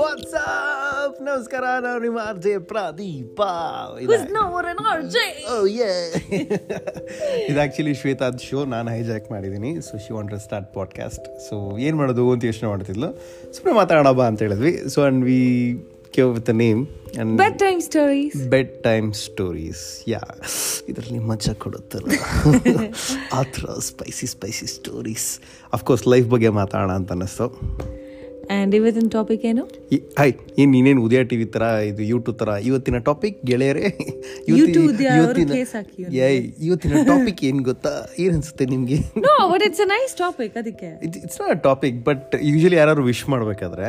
WhatsApp ನಮಸ್ಕಾರ ನಾನು ನಿಮ್ಮ ಆರ್ ಜೆ ಪ್ರದೀಪ. RJ? ಇದು ಆ್ಯಕ್ಚುಲಿ ಶ್ವೇತಾದ್ ಶೋ ನಾನು ಹೈಜಾಕ್ ಮಾಡಿದ್ದೀನಿ. So she want start podcast so ಏನು ಮಾಡೋದು ಅಂತ ಯೋಚನೆ ಮಾಡ್ತಿದ್ಲು. ಸುಮ್ಮನೆ ಮಾತಾಡೋಣ ಬಾ ಅಂತ ಹೇಳಿದ್ವಿ. So and we came with name and time stories bed time stories yeah ಇದರಲ್ಲಿ ಮಜಾ ಕೊಡುತ್ತಲ್ಲ. ಆ ಥರ spicy spicy stories of course life ಬಗ್ಗೆ ಮಾತಾಡೋಣ ಅಂತ ಅನ್ನಿಸ್ತು. And ಇವತ್ತಿನ ಟಾಪಿಕ್ ಏನು? ಹೈ ಹಾಯ್ ಏನು ನೀನೇನು ಉದಯ ಟಿವಿ ಥರ ಇದು ಯೂಟ್ಯೂಬ್ ಥರ ಇವತ್ತಿನ ಟಾಪಿಕ್ ಗೆಳೆಯರೇ ಇವತ್ತಿನ ಟಾಪಿಕ್ ಏನು ಗೊತ್ತಾ? ಏನು ಅನ್ಸುತ್ತೆ ನಿಮಗೆ but it's a nice topic ಅದಕ್ಕೆ. It's not topic but usually ಯಾರು ವಿಶ್ ಮಾಡಬೇಕಾದ್ರೆ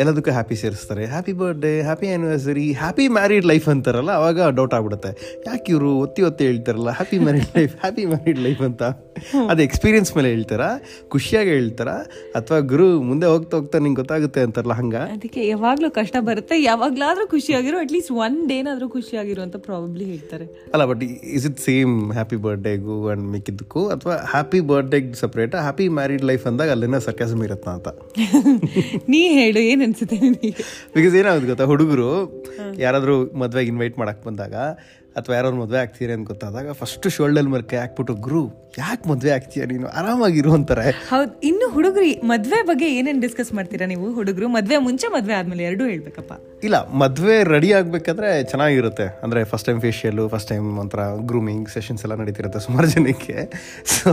ಎಲ್ಲದಕ್ಕೂ ಹ್ಯಾಪಿ ಸೇರಿಸ್ತಾರೆ. Happy birthday happy anniversary happy married life ಅಂತಾರಲ್ಲ ಅವಾಗ ಡೌಟ್ ಆಗ್ಬಿಡುತ್ತೆ. ಯಾಕೆ ಇವರು ಒತ್ತಿ ಒತ್ತಿ ಹೇಳ್ತಾರಲ್ಲ happy married life happy married life ಅಂತ? ಅದು ಎಕ್ಸ್ಪೀರಿಯನ್ಸ್ ಮೇಲೆ ಹೇಳ್ತಾರಾ? ಖುಷಿಯಾಗಿ ಹೇಳ್ತಾರಾ? ಅಥವಾ ಗುರು ಮುಂದೆ ಹೋಗ್ತಾ ಹೋಗ್ತಾ ನಿಂಗೆ ಗೊತ್ತಾಗುತ್ತೆ ಅಂತಾರಲ್ಲ ಹಂಗ? ಅದಕ್ಕೆ ಯಾವಾಗ್ಲೂ ಕಷ್ಟ ಬರುತ್ತೆ. ಯಾವಾಗ್ಲಾದ್ರೂ ಖುಷಿಯಾಗಿರೋ ಅಟ್ಲೀಸ್ಟ್ ಒನ್ ಡೇನಾದ್ರೂ ಖುಷಿಯಾಗಿರೋ ಅಂತ ಪ್ರಾಬಬ್ಲಿ ಹೇಳ್ತಾರೆ. ಅಲ್ಲ but is it same happy ಬರ್ಡೇಗೂ and ಮಿಕ್ಕಿದ್ದಕ್ಕೂ? ಅಥವಾ ಹ್ಯಾಪಿ ಬರ್ಡೇಗೆ ಸಪ್ರೇಟ್ ಹ್ಯಾಪಿ ಮ್ಯಾರಿಡ್ ಲೈಫ್ ಅಂದಾಗ ಅಲ್ಲಿನ ಸರ್ಕ್ಯಾಸಮ್ ಇರುತ್ತಾ ಅಂತ? ನೀ ಹೇಳು ಏನ್ ಅನ್ಸುತ್ತೆ ಬಿಕಾಸ್ ಏನಾಗುತ್ತೆ ಗೊತ್ತಾ ಹುಡುಗರು ಯಾರಾದರೂ ಮದುವೆಗೆ ಇನ್ವೈಟ್ ಮಾಡಕ್ ಬಂದಾಗ ಅಥವಾ ಯಾರೋ ಮದುವೆ ಆಗ್ತೀರಿ ಅಂತ ಗೊತ್ತಾದಾಗ ಫಸ್ಟ್ ಶೋಲ್ಡಲ್ ಮರ್ಕೆ ಹಾಕ್ಬಿಟ್ಟು ಗುರು ಯಾಕೆ ಮದುವೆ ಆಗ್ತೀಯ ನೀನು? ಆರಾಮಾಗಿರು ಅಂತಾರೆ. ಹೌದು ಇನ್ನು ಹುಡುಗರು ಮದುವೆ ಬಗ್ಗೆ ಏನೇನು ಡಿಸ್ಕಸ್ ಮಾಡ್ತೀರಾ ನೀವು ಹುಡುಗರು? ಮದುವೆ ಮುಂಚೆ ಮದುವೆ ಆದ್ಮೇಲೆ ಎರಡೂ ಹೇಳ್ಬೇಕಪ್ಪ. ಇಲ್ಲ ಮದುವೆ ರೆಡಿ ಆಗಬೇಕಾದ್ರೆ ಚೆನ್ನಾಗಿರುತ್ತೆ. ಅಂದರೆ first time facial first time ಒಂಥರ ಗ್ರೂಮಿಂಗ್ ಸೆಷನ್ಸ್ ಎಲ್ಲ ನಡೀತಿರುತ್ತೆ ಸುಮಾರು ಜನಕ್ಕೆ. ಸೊ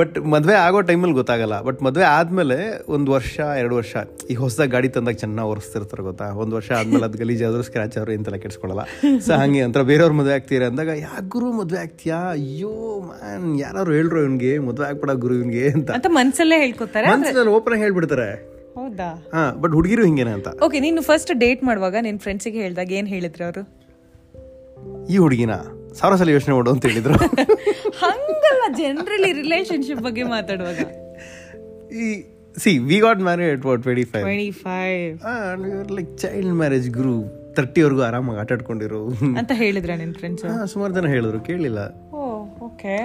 ಬಟ್ ಮದುವೆ ಆಗೋ ಟೈಮಲ್ಲಿ ಗೊತ್ತಾಗಲ್ಲ. ಬಟ್ ಮದುವೆ ಆದಮೇಲೆ ಒಂದು ವರ್ಷ ಎರಡು ವರ್ಷ ಈ ಹೊಸದಾಗಿ ಗಾಡಿ ತಂದಾಗ ಚೆನ್ನಾಗಿ ಒರೆಸ್ತಿರ್ತಾರೆ ಗೊತ್ತಾ? ಒಂದು ವರ್ಷ ಆದ್ಮೇಲೆ ಅದು ಗಲೀಜ್ ಆದರೂ ಸ್ಕ್ರಾಚ್ ಆದರೂ ಎಂತೆಲ್ಲ ಕೆಡಿಸ್ಕೊಳ್ಳಲ್ಲ ಸೊ ಹಂಗೆ ಅಂತ ಬೇರೆಯವ್ರ ಮದುವೆ ಆಗ್ತೀರಾ ಅಂದಾಗ ಯಾಕೆ ಗುರು ಮದುವೆ ಆಗ್ತೀಯಾ? ಅಯ್ಯೋ ಮ್ಯಾನ್ ಯಾರು ಹೇಳ್ರು ಇವನ್ಗೆ ಮದುವೆ ಆಗ್ಬೇಡ ಗುರು ಇವನ್ಗೆ ಅಂತ. ಅಂತ ಮನ್ಸಲ್ಲೇ ಹೇಳ್ಕೊತಾರೆ ಮನ್ಸಲ್ಲಿ ಓಪನ್ ಹೇಳ್ಬಿಡ್ತಾರೆ. ಹೌದಾ? ಹಾ ಬಟ್ ಹುಡುಗಿರು ಹಿಂಗೇನೆ ಅಂತ. ಓಕೆ ನೀನು ಫಸ್ಟ್ ಡೇಟ್ ಮಾಡುವಾಗ ನಿನ್ನ ಫ್ರೆಂಡ್ಸಿಗೆ ಹೇಳ್ದಾಗ ಏನು ಹೇಳಿದ್ರು ಅವರು? ಈ ಹುಡುಗಿನ? ಸಾವಿರ ಸಲ ಯೋಚನೆ ಮಾಡು ಅಂತ ಹೇಳಿದ್ರು. ಹಂಗಲ್ಲ ಜನರಲಿ ರಿಲೇಶನ್ಶಿಪ್ ಬಗ್ಗೆ ಮಾತಾಡುವಾಗ. ಈ see we got married at what twenty five twenty five like child marriage ಗುರು ತರ್ಟಿವರೆಗೂ ಆರಾಮಾಗಿ ಆಟ ಆಡ್ಕೊಂಡಿರು. ಅಂತ ಹೇಳಿದ್ರೆ ನಿನ್ ಫ್ರೆಂಡ್ಸ್ ಸುಮಾರು ಜನ ಹೇಳಿದ್ರು ಕೇಳಿಲ್ಲ. ಓಕೆ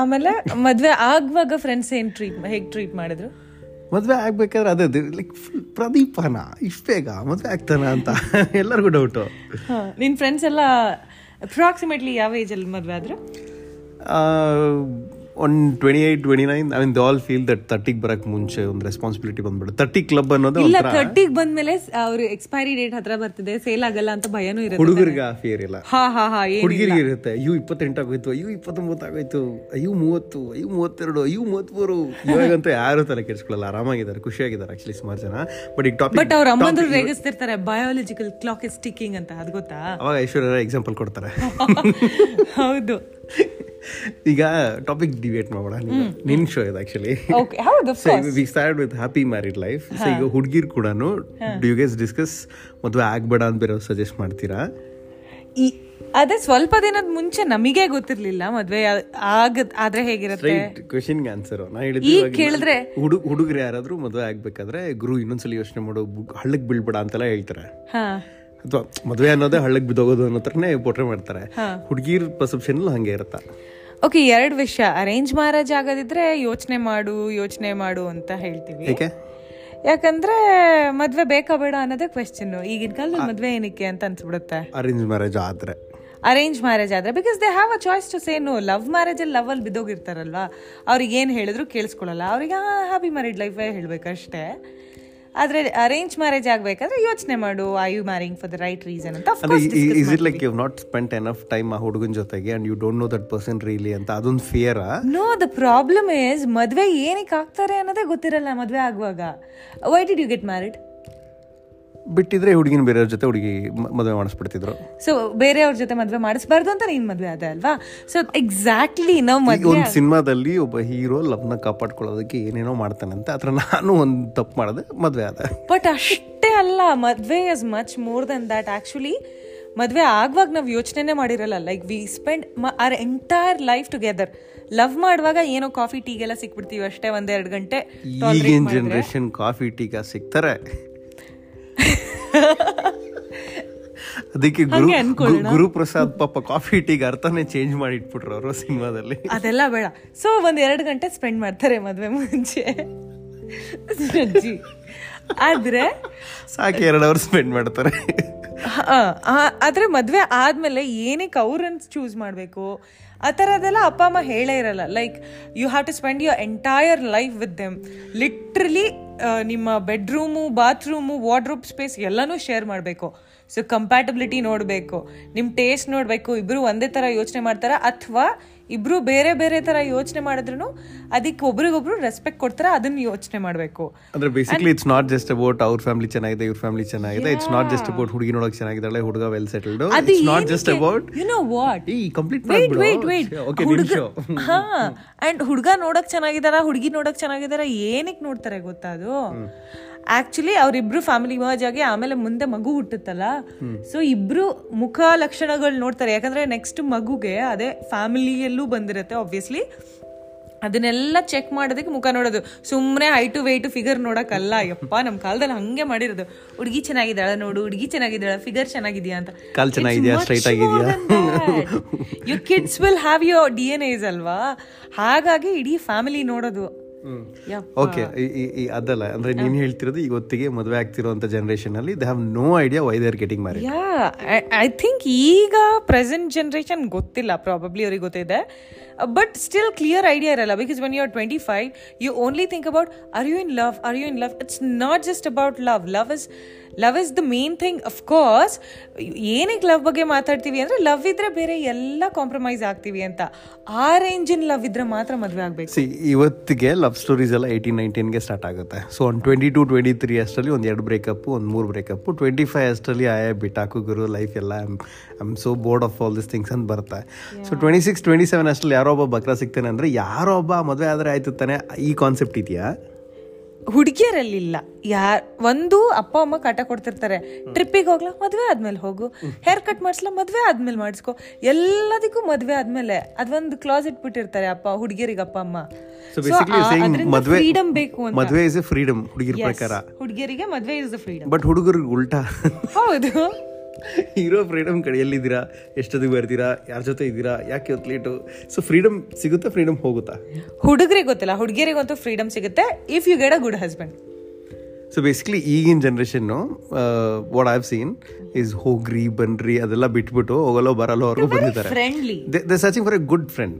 ಆಮೇಲೆ ಮದ್ವೆ ಆಗುವಾಗ ಫ್ರೆಂಡ್ಸ್ ಏನ್ ಟ್ರೀಟ್ ಹೇಗ್ ಟ್ರೀಟ್ ಮಾಡಿದ್ರು? ಮದ್ವೆ ಆಗ್ಬೇಕಾದ್ರೆ ಅದೇ ಲೈಕ್ ಫುಲ್ ಪ್ರದೀಪನ ಇಷ್ಟು ಬೇಗ ಮದ್ವೆ ಆಗ್ತಾನ ಅಂತ ಎಲ್ಲರಿಗೂ ಡೌಟು ನಿನ್ ಫ್ರೆಂಡ್ಸ್ ಎಲ್ಲ ಅಪ್ರಾಕ್ಸಿಮೇಟ್ಲಿ ಯಾವ ಏಜ್ ಅಲ್ಲಿ ಮದ್ವೆ ಆದ್ರು? One twenty eight twenty nine I mean they all feel that ತರ್ಟಿಗೆ ಬರಕ್ ಮುಂಚೆ ಒಂದು ರೆಸ್ಪಾನ್ಸಿಬಿಲಿಟಿ ಬಂದ್ಬಿಡು ತರ್ಟಿ ಕ್ಲಬ್ ಅನ್ನೋದು ಇಲ್ಲ ತರ್ಟಿಗೆ ಬಂದ್ಮೇಲೆ ಅವ್ರ ಎಕ್ಸ್ಪೈರಿ ಡೇಟ್ ಹತ್ರ ಬರ್ತಿದೆ ಸೇಲ್ ಆಗಲ್ಲ ಅಂತ ಭಯನೂ ಇರುತ್ತೆ ಹುಡುಗರಿಗೆ ಆ ಫಿಯರ್ ಇಲ್ಲ. ಹಾ ಹಾ ಹಾ ಏನ್ ಹುಡುಗಿರಿಗೆ ಇರುತ್ತೆ ಅಯ್ಯೋ ಇಪ್ಪತ್ತೆಂಟು ಆಗೋಯ್ತು ಅಯ್ಯೋ ಇಪ್ಪತ್ತೊಂಬತ್ತು ಆಗೋಯ್ತು ಅಯ್ಯೋ ಮೂವತ್ತು ಅಯ್ಯೋ ಮೂವತ್ತೆರಡು ಅಯ್ಯೋ ಮೂವತ್ಮೂರು. ಇವಾಗಂತೂ ಯಾರು ತಲೆ ಕೆಡಿಸ್ಕೊಳ್ಳಲ್ಲ ಆರಾಮಾಗಿದ್ದಾರೆ ಖುಷಿಯಾಗಿದ್ದಾರೆ ಆಕ್ಚುಲಿ ಸುಮಾರು ಜನ. ಬಟ್ ಈಗ ಟಾಪಿಕ್ ಬಟ್ ಅವ್ರ ಅಮ್ಮಂದ್ರು ರೇಗಿಸ್ತಿರ್ತಾರೆ ಬಯಾಲಜಿಕಲ್ ಕ್ಲಾಕ್ ಇಸ್ ಟಿಕ್ಕಿಂಗ್ ಅಂತ ಅದು ಗೊತ್ತಾ? ಅವಾಗ ಐಶ್ವರ್ಯ ಎಕ್ಸಾಂಪಲ್ ಕೊಡ್ತಾರೆ. ಹೌದು. ಈಗ ಟಾಪಿಕ್ ಡಿಬೇಟ್ ಮಾಡೋಣ. ನಿನ್. ಶೋ ಇದು actually we start with happy married life so ಈಗ ಹುಡುಗಿರ್ ಕೂಡ ಡು ಯು ಗೆಸ್ ಡಿಸ್ಕಸ್ ಮದುವೆ ಆಗ್ಬೇಡ ಅಂತ ಬೇರೆ ಸಜೆಸ್ಟ್ ಮಾಡ್ತೀರಾ? ಈ ಅದೇ ಸ್ವಲ್ಪ ದಿನದ ಮುಂಚೆ ನಮಗೆ ಗೊತ್ತಿರ್ಲಿಲ್ಲ ಮದ್ವೆ ಆಗದ್ ಆದ್ರೆ ಹೇಗಿರುತ್ತೆ? ರೈಟ್ ಕ್ವೆಶನ್ಗೆ ಆನ್ಸರ್ ಹೇಳಿದ್ದು ಕೇಳಿದ್ರೆ ಹುಡುಗ ಹುಡುಗರು ಯಾರಾದ್ರೂ ಮದುವೆ ಆಗ್ಬೇಕಾದ್ರೆ ಗುರು ಇನ್ನೊಂದ್ಸಲ ಯೋಚನೆ ಮಾಡೋ ಹಳ್ಳಕ್ ಬೀಳ್ಬೇಡ ಅಂತೆಲ್ಲ ಹೇಳ್ತಾರೆ. ಅಥವಾ ಮದುವೆ ಅನ್ನೋದೇ ಹಳ್ಳಕ್ ಬಿದ್ದೋಗೋದು ಅನ್ನೋ ಥರನೇ ಪೋಟ್ರೆ ಮಾಡ್ತಾರೆ. ಹುಡುಗಿರ್ ಪರ್ಸೆಪ್ಷನ್ ಹಂಗೆ ಇರುತ್ತಾ? ಓಕೆ ಎರಡು ವಿಷಯ. ಅರೇಂಜ್ ಮ್ಯಾರೇಜ್ ಆಗೋದಿದ್ರೆ ಯೋಚನೆ ಮಾಡು ಯೋಚನೆ ಮಾಡು ಅಂತ ಹೇಳ್ತೀವಿ. ಯಾಕಂದ್ರೆ ಮದ್ವೆ ಬೇಕಾ ಬೇಡ ಅನ್ನೋದೇ ಕ್ವೆಶ್ಚನ್ ಈಗಿನ ಕಾಲದಲ್ಲಿ ಮದ್ವೆ ಏನಕ್ಕೆ ಅಂತ ಅನ್ಸ್ಬಿಡುತ್ತೆ. ಅರೇಂಜ್ ಮ್ಯಾರೇಜ್ ಆದ್ರೆ. ಅರೇಂಜ್ ಮ್ಯಾರೇಜ್ ಆದ್ರೆ. Because they have a choice to say no love marriage ಅಲ್ಲಿ ಲವ್ ಅಲ್ಲಿ ಬಿದ್ದೋಗಿರ್ತಾರಲ್ವಾ? ಅವ್ರಿಗೆ ಏನ್ ಹೇಳಿದ್ರು ಕೇಳಿಸ್ಕೊಳ್ಳಲ್ಲ. ಅವ್ರಿಗೆ ಹ್ಯಾಪಿ ಮ್ಯಾರಿಡ್ ಲೈಫೇ ಹೇಳ್ಬೇಕಷ್ಟೇ. ಆದ್ರೆ ಅರೇಂಜ್ ಮ್ಯಾರೇಜ್ ಆಗ್ಬೇಕಾದ್ರೆ ಯೋಚನೆ ಮಾಡು I you marrying for the right reason ಅಂತ is it like you not spent enough time ಆ ಹುಡುಗನ ಜೊತೆಗೆ and you don't know that person really ಅಂತ ಅದೊಂದು fear no the problem is ಮದುವೆ ಏನಕ್ಕೆ ಆಗ್ತಾರೆ ಅನ್ನೋದೇ ಗೊತ್ತಿರಲ್ಲ ಮದುವೆ ಆಗುವಾಗ. Why did you get married ಬಿಟ್ಟಿದ್ರೆ ಹುಡುಗಿನ ಬೇರೆಯವ್ರ ಜೊತೆ ಹುಡುಗಿ ಮದುವೆ ಮಾಡಿಸ್ಬಿಡ್ತಿದ್ರು. ಸೊ ಬೇರೆಯವ್ರ ಜೊತೆ ಮದುವೆ ಮಾಡಿಸ್ಬಾರ್ದು ಅಂತ ನೀನ್ ಮದುವೆ ಆದ ಅಲ್ವಾ? ಸೊ ಎಕ್ಸಾಕ್ಟ್ಲಿ ನಾವು ಮದುವೆ ಒಂದು ಸಿನಿಮಾದಲ್ಲಿ ಒಬ್ಬ ಹೀರೋ ಲವ್ನ ಕಾಪಾಡ್ಕೊಳ್ಳೋದಕ್ಕೆ ಏನೇನೋ ಮಾಡ್ತಾನೆ ಅಂತ ಅದ್ರ ನಾನು ಒಂದು ತಪ್ಪು ಮಾಡಿದೆ ಮದುವೆ ಆದ. ಬಟ್ ಅಷ್ಟೇ ಅಲ್ಲ ಮದ್ವೆ is much more than that actually ಮದ್ವೆ ಆಗುವಾಗ ನಾವು ಯೋಚನೆನೇ ಮಾಡಿರಲ್ಲ. Like we spend are entire life together love ಮಾಡುವಾಗ ಏನೋ ಕಾಫಿ ಟೀಗೆಲ್ಲ ಸಿಕ್ಬಿಡ್ತೀವಿ ಅಷ್ಟೇ ಒಂದೆರಡು ಗಂಟೆ ಈಗಿನ ಜನರೇಷನ್ ಕಾಫಿ ಟೀಗ ಸಿಗ್ತಾರೆ ಅದಕ್ಕೆ ಗುರು ಗುರುಪ್ರಸಾದ್ ಪಾಪ ಕಾಫಿ ಟೀಗೆ ಅರ್ಥನೇ ಚೇಂಜ್ ಮಾಡಿ ಇಟ್ಬಿಟ್ರು ಅವರು ಸಿನಿಮಾದಲ್ಲಿ. ಅದೆಲ್ಲ ಬೇಡ. ಸೊ ಒಂದ್ ಎರಡು ಗಂಟೆ ಸ್ಪೆಂಡ್ ಮಾಡ್ತಾರೆ ಮದ್ವೆ ಮುಂಚೆ. ಅಜ್ಜಿ ಆದ್ರೆ ಸಾಕು ಎರಡು ಅವರ್ ಸ್ಪೆಂಡ್ ಮಾಡ್ತಾರೆ. ಆದ್ರೆ ಮದ್ವೆ ಆದ್ಮೇಲೆ ಏನಕ್ಕೆ ಅವ್ರನ್ನ ಚೂಸ್ ಮಾಡಬೇಕು ಆ ಥರದ್ದೆಲ್ಲ ಅಪ್ಪ ಅಮ್ಮ ಹೇಳೇ ಇರಲ್ಲ. Like you have to spend your entire life with them literally ನಿಮ್ಮ ಬೆಡ್ರೂಮು ಬಾತ್ರೂಮು ವಾರ್ಡ್ರೋಬ್ ಸ್ಪೇಸ್ ಎಲ್ಲನೂ ಶೇರ್ ಮಾಡಬೇಕು. ಸೊ ಕಂಪ್ಯಾಟಬಿಲಿಟಿ ನೋಡಬೇಕು. ನಿಮ್ಮ ಟೇಸ್ಟ್ ನೋಡಬೇಕು. ಇಬ್ಬರು ಒಂದೇ ಥರ ಯೋಚನೆ ಮಾಡ್ತಾರೆ? ಅಥವಾ ಇಬ್ರು ಬೇರೆ ಬೇರೆ ತರ ಯೋಚನೆ ಮಾಡಿದ್ರು ಅದಕ್ಕೆ ಒಬ್ರಿಗೊಬ್ರು ರೆಸ್ಪೆಕ್ಟ್ ಕೊಡ್ತಾರೆ ಅದನ್ನ ಯೋಚನೆ ಮಾಡಬೇಕು. ಅಂದ್ರೆ basically it's not just about ಅವ್ರ ಫ್ಯಾಮಿಲಿ ಚೆನ್ನಾಗಿದೆ ಇವ್ರ ಫ್ಯಾಮಿಲಿ ಚೆನ್ನಾಗಿದೆ ಇಟ್ಸ್ ನಾಟ್ ಜಸ್ಟ್ ಅಬೌಟ್ ಹುಡುಗಿ ನೋಡಕ್ ಚೆನ್ನಾಗಿದ್ದಾಳೆ ಹುಡುಗ well settled it's not just about you know what ಈ complete wait wait wait okay ಹುಡುಗ ಹಾ ಅಂಡ್ ಹುಡುಗ ನೋಡಕ್ ಚೆನ್ನಾಗಿದಾರ ಹುಡುಗಿ ನೋಡಕ್ ಚೆನ್ನಾಗಿದಾರ ಏನಕ್ಕೆ ನೋಡ್ತಾರೆ ಗೊತ್ತಾ ಅದು? ಆಕ್ಚುಲಿ ಅವರಿಬ್ರು ಫ್ಯಾಮಿಲಿ ಮರ್ಜ್ ಆಗಿ ಆಮೇಲೆ ಮುಂದೆ ಮಗು ಹುಟ್ಟುತ್ತಲ್ಲ? ಸೊ ಇಬ್ರು ಮುಖ ಲಕ್ಷಣಗಳು ನೋಡ್ತಾರೆ. ಯಾಕಂದ್ರೆ ನೆಕ್ಸ್ಟ್ ಮಗುಗೆ ಅದೇ ಫ್ಯಾಮಿಲಿಯಲ್ಲೂ ಬಂದಿರುತ್ತೆ ಆಬ್ವಿಯಸ್ಲಿ ಅದನ್ನೆಲ್ಲ ಚೆಕ್ ಮಾಡೋದಕ್ಕೆ ಮುಖ ನೋಡೋದು. ಸುಮ್ಮನೆ ಹೈಟು ವೆಯ್ಟು ಫಿಗರ್ ನೋಡೋಕ್ಕಲ್ಲ. ಯಪ್ಪ ನಮ್ಮ ಕಾಲದಲ್ಲಿ ಹಂಗೆ ಮಾಡಿರೋದು. ಹುಡುಗಿ ಚೆನ್ನಾಗಿದ್ದಾಳ ನೋಡು ಹುಡುಗಿ ಚೆನ್ನಾಗಿದ್ದಾಳ ಫಿಗರ್ ಚೆನ್ನಾಗಿದ್ಯಾ ಅಂತ. ಕಾಲ್ ಚೆನ್ನಾಗಿದೆಯಾ ಸ್ಟ್ರೈಟ್ ಆಗಿದೆಯಾ? You kids will have your D N S ಅಲ್ವಾ? ಹಾಗಾಗಿ ಇಡೀ ಫ್ಯಾಮಿಲಿ ನೋಡೋದು. ಓಕೆ ಈ ಅದಲ್ಲ ಅಂದ್ರೆ ನೀನ್ ಹೇಳ್ತಿರೋದು ಇವತ್ತಿಗೆ ಮದುವೆ ಆಗ್ತಿರೋಂಥ ಜನರೇಷನ್ ಅಲ್ಲಿ they have no idea why they are getting marriage yeah I think ಈಗ ಪ್ರೆಸೆಂಟ್ ಜನರೇಷನ್ ಗೊತ್ತಿಲ್ಲ ಪ್ರಾಬಬ್ಲಿ ಅವ್ರಿಗೆ ಗೊತ್ತಿದೆ. ಬಟ್ ಸ್ಟಿಲ್ ಕ್ಲಿಯರ್ ಐಡಿಯಾ ಇರಲ್ಲ because when you are twenty five you only think about are you in love are you in love it's not just about love love is love is the main thing of course ಏನಕ್ಕೆ love ಬಗ್ಗೆ ಮಾತಾಡ್ತೀವಿ ಅಂದರೆ love ಇದ್ರೆ ಬೇರೆ ಎಲ್ಲ compromise ಆಗ್ತೀವಿ ಅಂತ. ಆ ರೇಂಜಿನ ಲವ್ ಇದ್ರೆ ಮಾತ್ರ ಮದುವೆ ಆಗಬೇಕು. ಸಿ ಇವತ್ತಿಗೆ ಲವ್ ಸ್ಟೋರೀಸ್ ಎಲ್ಲ ಏಯ್ಟೀನ್ ನೈನ್ಟೀನ್ಗೆ ಸ್ಟಾರ್ಟ್ ಆಗುತ್ತೆ. ಸೊ ಒಂದು ಟ್ವೆಂಟಿ ಟು ಟ್ವೆಂಟಿ ತ್ರೀ ಅಷ್ಟರಲ್ಲಿ ಒಂದು ಎರಡು ಬ್ರೇಕಪ್ ಒಂದು ಮೂರು ಬ್ರೇಕಪ್ ಟ್ವೆಂಟಿ ಫೈವ್ ಅಷ್ಟರಲ್ಲಿ ಆಯಾ ಬಿಟ್ಟಾಕು ಗುರು ಲೈಫ್ ಎಲ್ಲ I am so bored of all this things ಅಂತ ಬರುತ್ತೆ. So twenty six twenty seven ಅಷ್ಟರಲ್ಲಿ ಯಾರೋ ಒಬ್ಬ ಬಕ್ರ ಸಿಗ್ತಾನೆ ಅಂದರೆ ಯಾರೋ ಒಬ್ಬ ಮದುವೆ ಆದರೆ ಆಯ್ತು ತಾನೆ ಈ ಕಾನ್ಸೆಪ್ಟ್ ಇದೆಯಾ? ಹುಡುಗಿಯರಲ್ಲಿಲ್ಲ. ಯಾರ್ ಒಂದು ಅಪ್ಪ ಅಮ್ಮ ಕಾಟ ಕೊಡ್ತಿರ್ತಾರೆ. ಟ್ರಿಪ್ಪಿಗೆ ಹೋಗ್ಲಾ ಮದ್ವೆ ಆದ್ಮೇಲೆ ಹೋಗು. ಹೇರ್ ಕಟ್ ಮಾಡಿಸ್ಲಾ ಮದ್ವೆ ಆದ್ಮೇಲೆ ಮಾಡಿಸ್ಕೊ. ಎಲ್ಲದಕ್ಕೂ ಮದ್ವೆ ಆದ್ಮೇಲೆ ಅದೊಂದು ಕ್ಲಾಸ್ ಇಟ್ಬಿಟ್ಟಿರ್ತಾರೆ ಅಪ್ಪ ಹುಡುಗಿಯರಿಗೆ ಅಪ್ಪ ಅಮ್ಮ. ಫ್ರೀಡಮ್ ಬೇಕು ಅಂತ. ಮದುವೆ ಇಸ್ ಫ್ರೀಡಮ್ ಹುಡುಗಿರ ಪ್ರಕಾರ. ಹುಡುಗಿಯರಿಗೆ ಮದ್ವೆ ಇಸ್ ದ ಫ್ರೀಡಮ್ ಬಟ್ ಹುಡುಗರಿಗೆ ಉಲ್ಟಾ. ಹೌದು. ಇರೋ ಫ್ರೀಡಮ್ ಕಡೆ ಎಲ್ಲಿದ್ದೀರಾ ಎಷ್ಟೊತ್ತಿಗೆ ಬರ್ತೀರಾ? ಯಾರ ಜೊತೆ ಇದ್ದೀರಾ? ಯಾಕೆ ಇವತ್ತು ಲೇಟು ಸೊ ಫ್ರೀಡಮ್ ಸಿಗುತ್ತಾ ಫ್ರೀಡಮ್ ಹೋಗುತ್ತಾ? ಹುಡುಗರಿಗೆ ಗೊತ್ತಿಲ್ಲ. ಹುಡುಗಿಯರಿಗಂತೂ ಫ್ರೀಡಮ್ ಸಿಗುತ್ತೆ. If you get a good husband so basically ಈಗಿನ generation what I've seen is ಹೋಗ್ರಿ ಬನ್ರಿ ಅದೆಲ್ಲ ಬಿಟ್ಬಿಟ್ಟು ಹೋಗಲ್ಲೋ ಬರಲ್ಲೋ ಅವ್ರಿಗೂ ಬಂದಿದ್ದಾರೆ. Friendly they searching for a good friend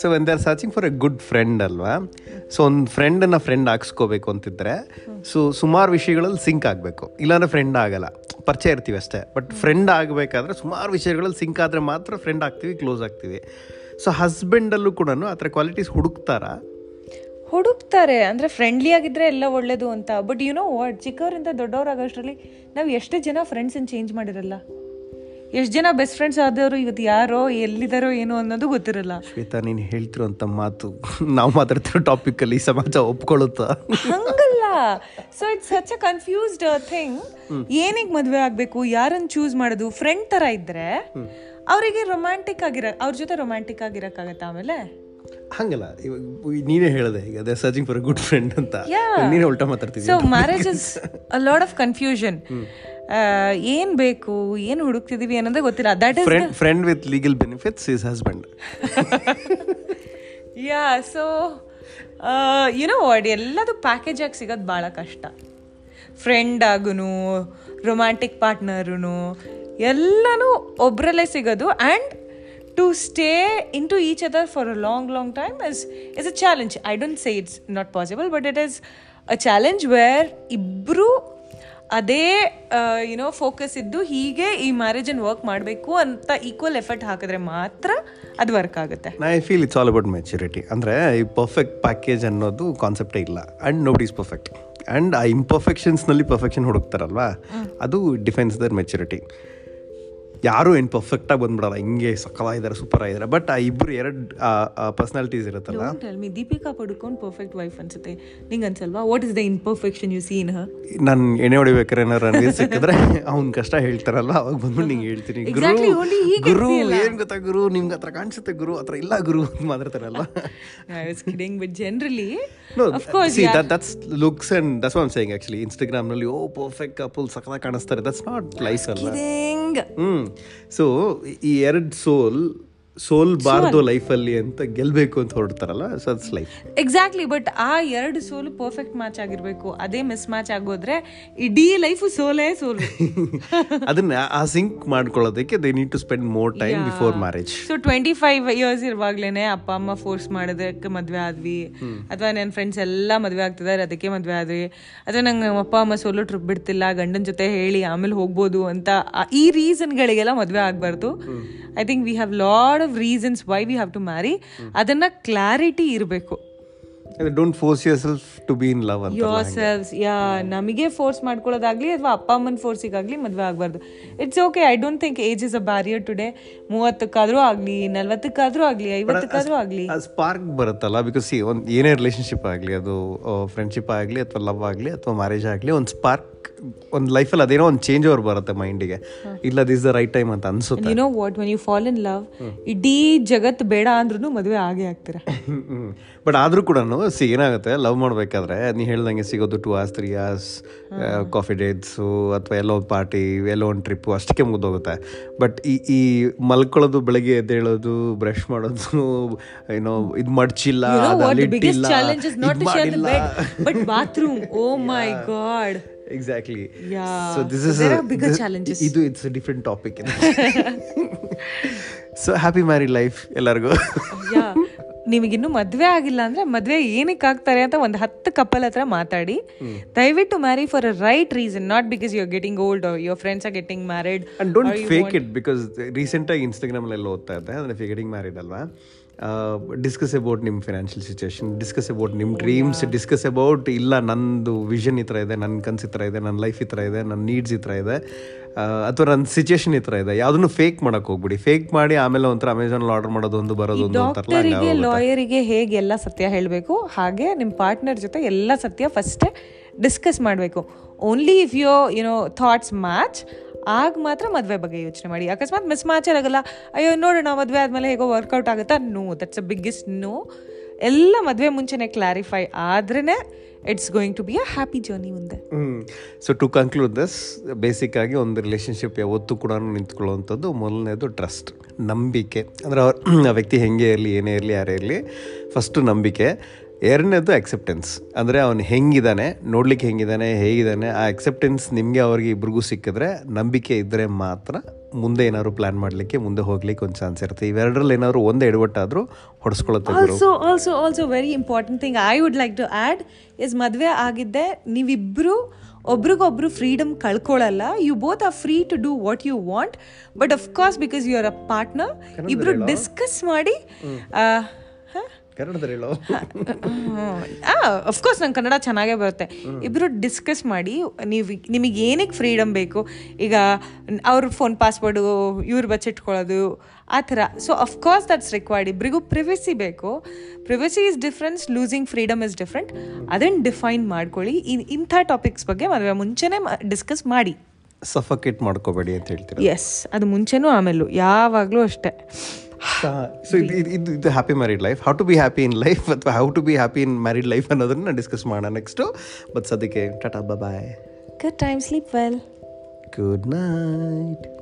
so when they are searching for a good friend ಅಲ್ವಾ? ಸೊ ಒಂದು ಫ್ರೆಂಡನ್ನು ಫ್ರೆಂಡ್ ಹಾಕ್ಸ್ಕೋಬೇಕು ಅಂತಿದ್ರೆ ಸೊ ಸುಮಾರು ವಿಷಯಗಳಲ್ಲಿ ಸಿಂಕ್ ಆಗಬೇಕು. ಇಲ್ಲಾಂದ್ರೆ ಫ್ರೆಂಡ್ ಆಗಲ್ಲ. ಪರಿಚಯ ಇರ್ತೀವಿ ಅಷ್ಟೇ. ಬಟ್ ಫ್ರೆಂಡ್ ಆಗಬೇಕಾದ್ರೆ ಸುಮಾರು ವಿಷಯಗಳಲ್ಲಿ ಸಿಂಕ್ ಆದರೆ ಮಾತ್ರ ಫ್ರೆಂಡ್ ಆಗ್ತೀವಿ ಕ್ಲೋಸ್ ಆಗ್ತೀವಿ. ಸೊ ಹಸ್ಬೆಂಡಲ್ಲೂ ಕೂಡ ಆ ಥರ ಕ್ವಾಲಿಟೀಸ್ ಹುಡುಕ್ತಾರಾ? ಹುಡುಕ್ತಾರೆ. ಅಂದರೆ ಫ್ರೆಂಡ್ಲಿ ಆಗಿದ್ರೆ ಎಲ್ಲ ಒಳ್ಳೇದು ಅಂತ. ಬಟ್ ಯು ನೋ ವಾಟ್ ಚಿಕ್ಕವರಿಂದ ದೊಡ್ಡವರಾಗೋಷ್ಟರಲ್ಲಿ ನಾವು ಎಷ್ಟು ಜನ ಫ್ರೆಂಡ್ಸನ್ನು ಚೇಂಜ್ ಮಾಡಿರಲ್ಲ. ಎಷ್ಟು ಜನ ಬೆಸ್ಟ್ ಫ್ರೆಂಡ್ಸ್ ಆದವರು ಇವತ್ತು ಯಾರೋ ಎಲ್ಲಿದ್ದಾರೋ ಏನೋ ಅನ್ನೋದು ಗೊತ್ತಿರಲ್ಲ. ಶ್ವೇತಾ ನೀನು ಹೇಳ್ತಿರೋಂತ ಮಾತು ನಾವು ಮಾತಾಡ್ತಿರೋ ಟಾಪಿಕಲ್ಲಿ ಸಮಾಜ ಒಪ್ಕೊಳ್ಳುತ್ತಾ? ಹಂಗಲ್ಲ. So it's such a confused thing ಏನಕ್ಕೆ ಮದುವೆ ಆಗಬೇಕು ಯಾರನ್ನು ಚೂಸ್ ಮಾಡೋದು ಫ್ರೆಂಡ್ ಥರ ಇದ್ರೆ ಅವರಿಗೆ ರೊಮ್ಯಾಂಟಿಕ್ ಆಗಿರ ಅವ್ರ ಜೊತೆ ರೊಮ್ಯಾಂಟಿಕ್ ಆಗಿರಕ್ಕಾಗತ್ತೆ ಆಮೇಲೆ? ಹಂಗಲ್ಲ. ಇವಾಗ ನೀನೇ ಹೇಳಿದೆ ಈಗ ಅದೇ ಸರ್ಚಿಂಗ್ ಫಾರ್ ಗುಡ್ ಫ್ರೆಂಡ್ ಅಂತ. ನೀನೇ ಉಲ್ಟಾ ಮಾತಾಡ್ತೀವಿ so marriage is a lot of confusion ಏನ್ ಬೇಕು ಏನ್ ಹುಡುಕ್ತಿದೀವಿ ಅನ್ನೋದೇ ಗೊತ್ತಿಲ್ಲ. That is friend friend with legal benefits is husband yeah so you know what ಎಲ್ಲದು ಪ್ಯಾಕೇಜ್ ಆಗಿ ಸಿಗೋದು ಭಾಳ ಕಷ್ಟ. ಫ್ರೆಂಡ್ ಆಗುನು ರೊಮ್ಯಾಂಟಿಕ್ ಪಾರ್ಟ್ನರು ಎಲ್ಲನೂ ಒಬ್ಬರಲ್ಲೇ ಸಿಗೋದು. And to stay in to each other for a long long time is is a challenge I don't say it's not possible but it is a challenge where ಇಬ್ಬರು ಅದೇ YONO focus ಇದ್ದು ಹೀಗೆ ಈ ಮ್ಯಾರೇಜನ್ನು work ಮಾಡಬೇಕು ಅಂತ equal effort ಹಾಕಿದ್ರೆ ಮಾತ್ರ ಅದು ವರ್ಕ್ ಆಗುತ್ತೆ. I feel it's all about maturity ಅಂದರೆ ಈ ಪರ್ಫೆಕ್ಟ್ ಪ್ಯಾಕೇಜ್ ಅನ್ನೋದು ಕಾನ್ಸೆಪ್ಟೇ ಇಲ್ಲ. And nobody is perfect and ಆ ಇಂಪರ್ಫೆಕ್ಷನ್ಸ್ನಲ್ಲಿ ಪರ್ಫೆಕ್ಷನ್ ಹುಡುಕ್ತಾರಲ್ವಾ? ಅದು ಡಿಫೆನ್ಸ್ ದರ್ ಮೆಚುರಿಟಿ ಯಾರು ಏನು ಪರ್ಫೆಕ್ಟಾಗಿ ಬಂದ್ಬಿಡಲ್ಲ. ಹಿಂಗೆ ಇದ್ದಾರೆ ಸೂಪರ್ ಆಗಿದ್ದಾರೆ ಬಟ್ ಆ ಇಬ್ಬರು ಎರಡು ಪರ್ಸ್ನಾಲಿಟೀಸ್ ಇರುತ್ತಲ್ಲ. ಮಿ ದೀಪಿಕಾ ಪಡ್ಕೊಂಡು ಪರ್ಫೆಕ್ಟ್ ವೈಫ್ ಅನ್ಸುತ್ತೆ. ನಿಂಗೆ ಅನ್ಸಲ್ವಾ? What is the imperfection you seen her ನಾನು ಎಣ್ಣೆ ಹೊಡಿಬೇಕಾರೆ ಏನಾರು ರಣವೀರ್ ಸಿಕ್ಕಿದ್ರೆ ಅವ್ನ ಕಷ್ಟ ಹೇಳ್ತಾರಲ್ಲ ಅವಾಗ ಬಂದ್ಬಿಟ್ಟು ನಿಂಗೆ ಹೇಳ್ತೀನಿ. ಗುರು ಗುರು ಏನ್ ಗೊತ್ತಾ ಗುರು? ನಿಮ್ಗೆ ಹತ್ರ ಕಾಣಿಸುತ್ತೆ ಗುರು ಹತ್ರ ಇಲ್ಲ ಗುರು ಅಂತ ಮಾತಾಡ್ತಾರಲ್ಲ I was kidding but generally No, of course that that's looks and that's that's what I'm saying actually. Instagram ನಲ್ಲಿ ಓ ಪರ್ಫೆಕ್ಟ್ ಕಪಲ್ ಸಕಲ ಕಾಣಿಸ್ತಾರೆ. ದಟ್ಸ್ ನಾಟ್ ಲೈಫ್ ಅಲ್ಲ. Kidding hmm. ಸೊ ಈ ಎರಡು ಸೋಲ್ ಸೋಲ್ ಬಾರ್ದು ಲೈಫಲ್ಲಿ ಅಂತ ಗೆಲ್ಬೇಕು ಅಂತ ಹೊರಡ್ತಾರಲ್ಲ so it's life exactly but ಆ ಎರಡು ಸೋಲು ಪರ್ಫೆಕ್ಟ್ ಮ್ಯಾಚ್ ಆಗಿರ್ಬೇಕು. ಅದೇ ಮಿಸ್ ಮ್ಯಾಚ್ ಆಗೋದ್ರೆ ಇಡೀ ಲೈಫ್ ಸೋಲೇ ಸೋಲ್. ಅದನ್ನ ಆ ಸಿಂಕ್ ಮಾಡ್ಕೊಳ್ಳೋದಕ್ಕೆ they need to spend more time before marriage so twenty five years ಇರುವಾಗ್ಲೇನೆ ಅಪ್ಪ ಅಮ್ಮ ಫೋರ್ಸ್ ಮಾಡೋದಕ್ಕೆ ಮದ್ವೆ ಆದ್ವಿ. ಅಥವಾ ನನ್ನ ಫ್ರೆಂಡ್ಸ್ ಎಲ್ಲ ಮದ್ವೆ ಆಗ್ತಿದ್ದಾರೆ ಅದಕ್ಕೆ ಮದ್ವೆ ಆದ್ವಿ. ಅಥವಾ ನಂಗೆ ಅಪ್ಪ ಅಮ್ಮ ಸೋಲು ಟ್ರಿಪ್ ಬಿಡ್ತಿಲ್ಲ ಗಂಡನ ಜೊತೆ ಹೇಳಿ ಆಮೇಲೆ ಹೋಗ್ಬೋದು ಅಂತ ಈ ರೀಸನ್ಗಳಿಗೆಲ್ಲ ಮದ್ವೆ ಆಗ್ಬಾರ್ದು. I think we have lot of reasons why we have to marry ಅದನ್ನ ಕ್ಲಾರಿಟಿ ಇರಬೇಕು. Don't force yourself to be in love yourselves yeah ನಮಗೆ ಫೋರ್ಸ್ ಮಾಡ್ಕೊಳ್ಳೋದಾಗ್ಲಿ ಅಥವಾ ಅಪ್ಪ ಅಮ್ಮನ ಫೋರ್ಸಿಗಾಗ್ಲಿ ಮದುವೆ ಆಗಬಾರ್ದು. It's okay I don't think age is a barrier today ಮೂವತ್ತಕ್ಕಾದ್ರೂ ಆಗಲಿ ನಲ್ವತ್ತಕ್ಕಾದ್ರೂ ಆಗಲಿ ಐವತ್ತಕ್ಕಾದ್ರೂ ಆಗಲಿ. ಸ್ಪಾರ್ಕ್ ಬರುತ್ತಲ್ಲ ಬಿಕಾಸ್ ಈ ಒಂದು ಏನೇ ರಿಲೇಶನ್ಶಿಪ್ ಆಗಲಿ ಅದು ಫ್ರೆಂಡ್ಶಿಪ್ ಆಗಲಿ ಅಥವಾ ಲವ್ ಆಗಲಿ ಅಥವಾ ಮ್ಯಾರೇಜ್ ಆಗಲಿ ಒಂದು ಸ್ಪಾರ್ಕ್ ಒಂದು ಲೈಫಲ್ಲಿ ಅದೇನೋ ಒಂದು ಚೇಂಜ್ ಓವರ್ ಬರುತ್ತೆ ಮೈಂಡಿಗೆ ಇಲ್ಲ ದಿಸ್ ದ ರೈಟ್ ಟೈಮ್ ಅಂತ ಅನ್ಸುತ್ತೆ. You know what when you fall in love ಇಡೀ ಜಗತ್ತು ಬೇಡ ಅಂದ್ರೂ ಮದುವೆ ಆಗೇ ಆಗ್ತೀರ? ಬಟ್ ಆದರೂ ಕೂಡ ಸಿ ಏನಾಗುತ್ತೆ? ಲವ್ ಮಾಡಬೇಕಾದ್ರೆ ನೀ ಹೇಳ್ದಂಗೆ ಸಿಗೋದು two hours three hours coffee dates ಅಥವಾ ಎಲ್ಲೋ ಒಂದು ಪಾರ್ಟಿ ಎಲ್ಲೋ ಒಂದು ಟ್ರಿಪ್ಪು ಅಷ್ಟಕ್ಕೆ ಮುಗಿದೋಗುತ್ತೆ. ಬಟ್ ಈ ಈ ಮಲ್ಕೊಳ್ಳೋದು ಬೆಳಗ್ಗೆ ಎದ್ದೇಳೋದು ಬ್ರಷ್ ಮಾಡೋದು ಏನೋ ಇದು ಮಡ್ಚಿಲ್ಲ but bathroom oh my The ಅಲ್ಲಿ. Exactly. So this is There challenges bigger challenges. ಇದು it's different topic so happy married life ಎಲ್ಲರಿಗೂ. ನಿಮಗಿನ್ನೂ ಮದುವೆ ಆಗಿಲ್ಲ ಅಂದ್ರೆ ಮದುವೆ ಏನಕ್ಕೆ ಆಗ್ತಾರೆ ಅಂತ ಒಂದು ಹತ್ತು ಕಪಲ್ ಹತ್ರ ಮಾತಾಡಿ. ದಯವಿಟ್ಟು marry for a right reason not because you are getting old your friends are getting married and don't fake it because ರೀಸೆಂಟಾಗಿ ಇನ್ಸ್ಟಾಗ್ರಾಮಲ್ಲಿ ಓದ್ತಾ ಇದ್ದೆ. ಅಂದ್ರೆ ಗೆಟಿಂಗ್ ಮ್ಯಾರಿಡ್ ಅಲ್ವಾ? ಡಿಸ್ಕಸ್ ಅಬೌಟ್ ನಿಮ್ಮ ಫಿನಾನ್ಷಿಯಲ್ ಸಿಚುವೇಶನ್ ಡಿಸ್ಕಸ್ ಅಬೌಟ್ ನಿಮ್ಮ ಡ್ರೀಮ್ಸ್ ಡಿಸ್ಕಸ್ ಅಬೌಟ್ ಇಲ್ಲ ನಂದು ವಿಷನ್ ಈ ಥರ ಇದೆ ನನ್ನ ಕನ್ಸು ಈ ಥರ ಇದೆ ನನ್ನ ಲೈಫ್ ಈ ಥರ ಇದೆ ನನ್ನ ನೀಡ್ಸ್ ಈ ಥರ ಇದೆ ಅಥವಾ ನನ್ನ ಸಿಚುವೇಶನ್ ಈ ಥರ ಇದೆ. ಯಾವುದನ್ನು ಫೇಕ್ ಮಾಡಕ್ಕೆ ಹೋಗ್ಬಿಡಿ. ಫೇಕ್ ಮಾಡಿ ಆಮೇಲೆ ಒಂಥರ ಅಮೆಝಾನಲ್ಲಿ ಆರ್ಡರ್ ಮಾಡೋದು ಒಂದು ಬರೋದು ಒಂದು. ಲಾಯರಿಗೆ ಹೇಗೆ ಎಲ್ಲ ಸತ್ಯ ಹೇಳಬೇಕು ಹಾಗೆ ನಿಮ್ಮ ಪಾರ್ಟ್ನರ್ ಜೊತೆ ಎಲ್ಲ ಸತ್ಯ ಫಸ್ಟೇ ಡಿಸ್ಕಸ್ ಮಾಡಬೇಕು. Only if you you know thoughts match ಆಗ ಮಾತ್ರ ಮದುವೆ ಬಗ್ಗೆ ಯೋಚನೆ ಮಾಡಿ. ಅಕಸ್ಮಾತ್ ಮಿಸ್ ಮ್ಯಾಚ್ ಆಗಲ್ಲ ಅಯ್ಯೋ ನೋಡೋಣ, ಮದುವೆ ಆದಮೇಲೆ ಹೇಗೋ ವರ್ಕೌಟ್ ಆಗುತ್ತಾ? No that's a biggest no ಎಲ್ಲ ಮದುವೆ ಮುಂಚೆನೆ ಕ್ಲಾರಿಫೈ ಆದ್ರೇ it's going to be a happy journey ಮುಂದೆ. So to conclude this basic ಆಗಿ ಒಂದು ರಿಲೇಷನ್ಶಿಪ್ ಯಾವತ್ತೂ ಕೂಡ ನಿಂತ್ಕೊಳ್ಳುವಂಥದ್ದು ಮೊದಲನೇದು ಟ್ರಸ್ಟ್ ನಂಬಿಕೆ. ಅಂದರೆ ಆ ವ್ಯಕ್ತಿ ಹೆಂಗೆ ಇರಲಿ, ಏನೇ ಇರಲಿ, ಯಾರೇ ಇರಲಿ ಫಸ್ಟು ನಂಬಿಕೆ. ಎರಡನೇದು ಅಕ್ಸೆಪ್ಟೆನ್ಸ್ ಅಂದರೆ ಅವನು ಹೆಂಗಿದ್ದಾನೆ ನೋಡ್ಲಿಕ್ಕೆ ಹೆಂಗಿದ್ದಾನೆ ಹೇಗಿದ್ದಾನೆ ಆ ಅಕ್ಸೆಪ್ಟೆನ್ಸ್ ನಿಮಗೆ ಅವ್ರಿಗೆ ಇಬ್ರಿಗೂ ಸಿಕ್ಕಿದ್ರೆ ನಂಬಿಕೆ ಇದ್ದರೆ ಮಾತ್ರ ಮುಂದೆ ಏನಾದ್ರು ಪ್ಲಾನ್ ಮಾಡಲಿಕ್ಕೆ ಮುಂದೆ ಹೋಗ್ಲಿಕ್ಕೆ ಒಂದು ಚಾನ್ಸ್ ಇರುತ್ತೆ. ಇವೆರಡರಲ್ಲಿ ಏನಾದ್ರು ಒಂದು ಎಡವಟ್ಟಾದರೂ ಹೊಡೆಸ್ಕೊಳತ್ತೆ also also also very important thing I would like to add is ಮದುವೆ ಆಗಿದ್ದೆ ನೀವಿಬ್ಬರು ಒಬ್ರಿಗೊಬ್ರು freedom ಕಳ್ಕೊಳ್ಳಲ್ಲ you both are free to do what you want but of course because you are a partner ಇಬ್ರು ಡಿಸ್ಕಸ್ ಮಾಡಿ ಕನ್ನಡದಲ್ಲಿ ಹೇಳೋ. Of course ನಂಗೆ ಕನ್ನಡ ಚೆನ್ನಾಗೇ ಬರುತ್ತೆ. ಇಬ್ರು ಡಿಸ್ಕಸ್ ಮಾಡಿ ನೀವು ನಿಮಗೆ ಏನಕ್ಕೆ ಫ್ರೀಡಮ್ ಬೇಕು? ಈಗ ಅವ್ರ ಫೋನ್ ಪಾಸ್ವರ್ಡು ಇವ್ರು ಬಚ್ಚಿಟ್ಕೊಳ್ಳೋದು ಆ ಥರ. ಸೊ ಅಫ್ಕೋರ್ಸ್ ದಟ್ಸ್ ರಿಕ್ವೈರ್ಡ್ ಇಬ್ಬರಿಗೂ ಪ್ರಿವೆಸಿ ಬೇಕು. Privacy is difference losing freedom is different ಅದನ್ನು ಡಿಫೈನ್ ಮಾಡ್ಕೊಳ್ಳಿ. ಇಂಥ ಟಾಪಿಕ್ಸ್ ಬಗ್ಗೆ ಮದುವೆ ಮುಂಚೆನೇ ಡಿಸ್ಕಸ್ ಮಾಡಿ. ಸಫಕೇಟ್ ಮಾಡ್ಕೋಬೇಡಿ ಅಂತ ಹೇಳ್ತೀರಾ? ಎಸ್ ಅದು ಮುಂಚೆನೂ ಆಮೇಲೂ ಯಾವಾಗಲೂ ಅಷ್ಟೇ. ಸೊ ಇದು ಇದು ಇದು happy married life how to be happy in life ಅಥವಾ how to be happy in married life ಅನ್ನೋದನ್ನ ಡಿಸ್ಕಸ್ ಮಾಡೋಣ ನೆಕ್ಸ್ಟು ಬಟ್ ಸದ್ಯಕ್ಕೆ tata bye good time sleep well good night